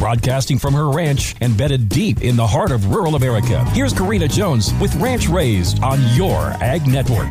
broadcasting from her ranch embedded deep in the heart of rural America. Here's Karina Jones with Ranch Raised on your Ag Network.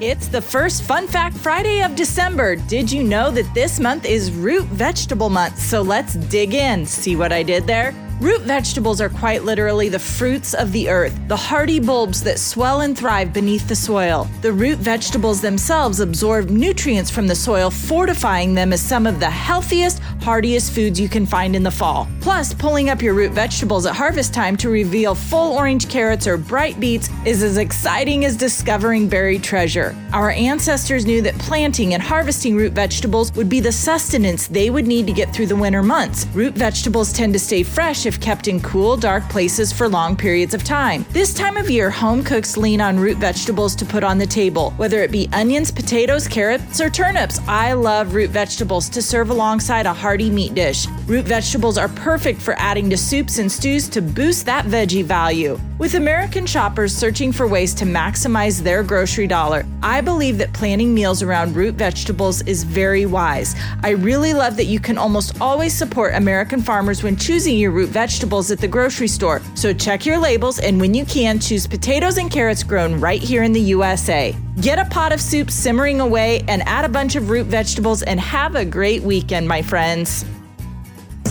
It's the first Fun Fact Friday of December. Did you know that this month is root vegetable month? So let's dig in. See what I did there? Root vegetables are quite literally the fruits of the earth, the hardy bulbs that swell and thrive beneath the soil. The root vegetables themselves absorb nutrients from the soil, fortifying them as some of the healthiest, hardiest foods you can find in the fall. Plus, pulling up your root vegetables at harvest time to reveal full orange carrots or bright beets is as exciting as discovering buried treasure. Our ancestors knew that planting and harvesting root vegetables would be the sustenance they would need to get through the winter months. Root vegetables tend to stay fresh if kept in cool, dark places for long periods of time. This time of year, home cooks lean on root vegetables to put on the table, whether it be onions, potatoes, carrots, or turnips. I love root vegetables to serve alongside a hearty meat dish. Root vegetables are perfect for adding to soups and stews to boost that veggie value. With American shoppers searching for ways to maximize their grocery dollar, I believe that planning meals around root vegetables is very wise. I really love that you can almost always support American farmers when choosing your root vegetables at the grocery store. So check your labels and when you can, choose potatoes and carrots grown right here in the USA. Get a pot of soup simmering away and add a bunch of root vegetables and have a great weekend, my friends.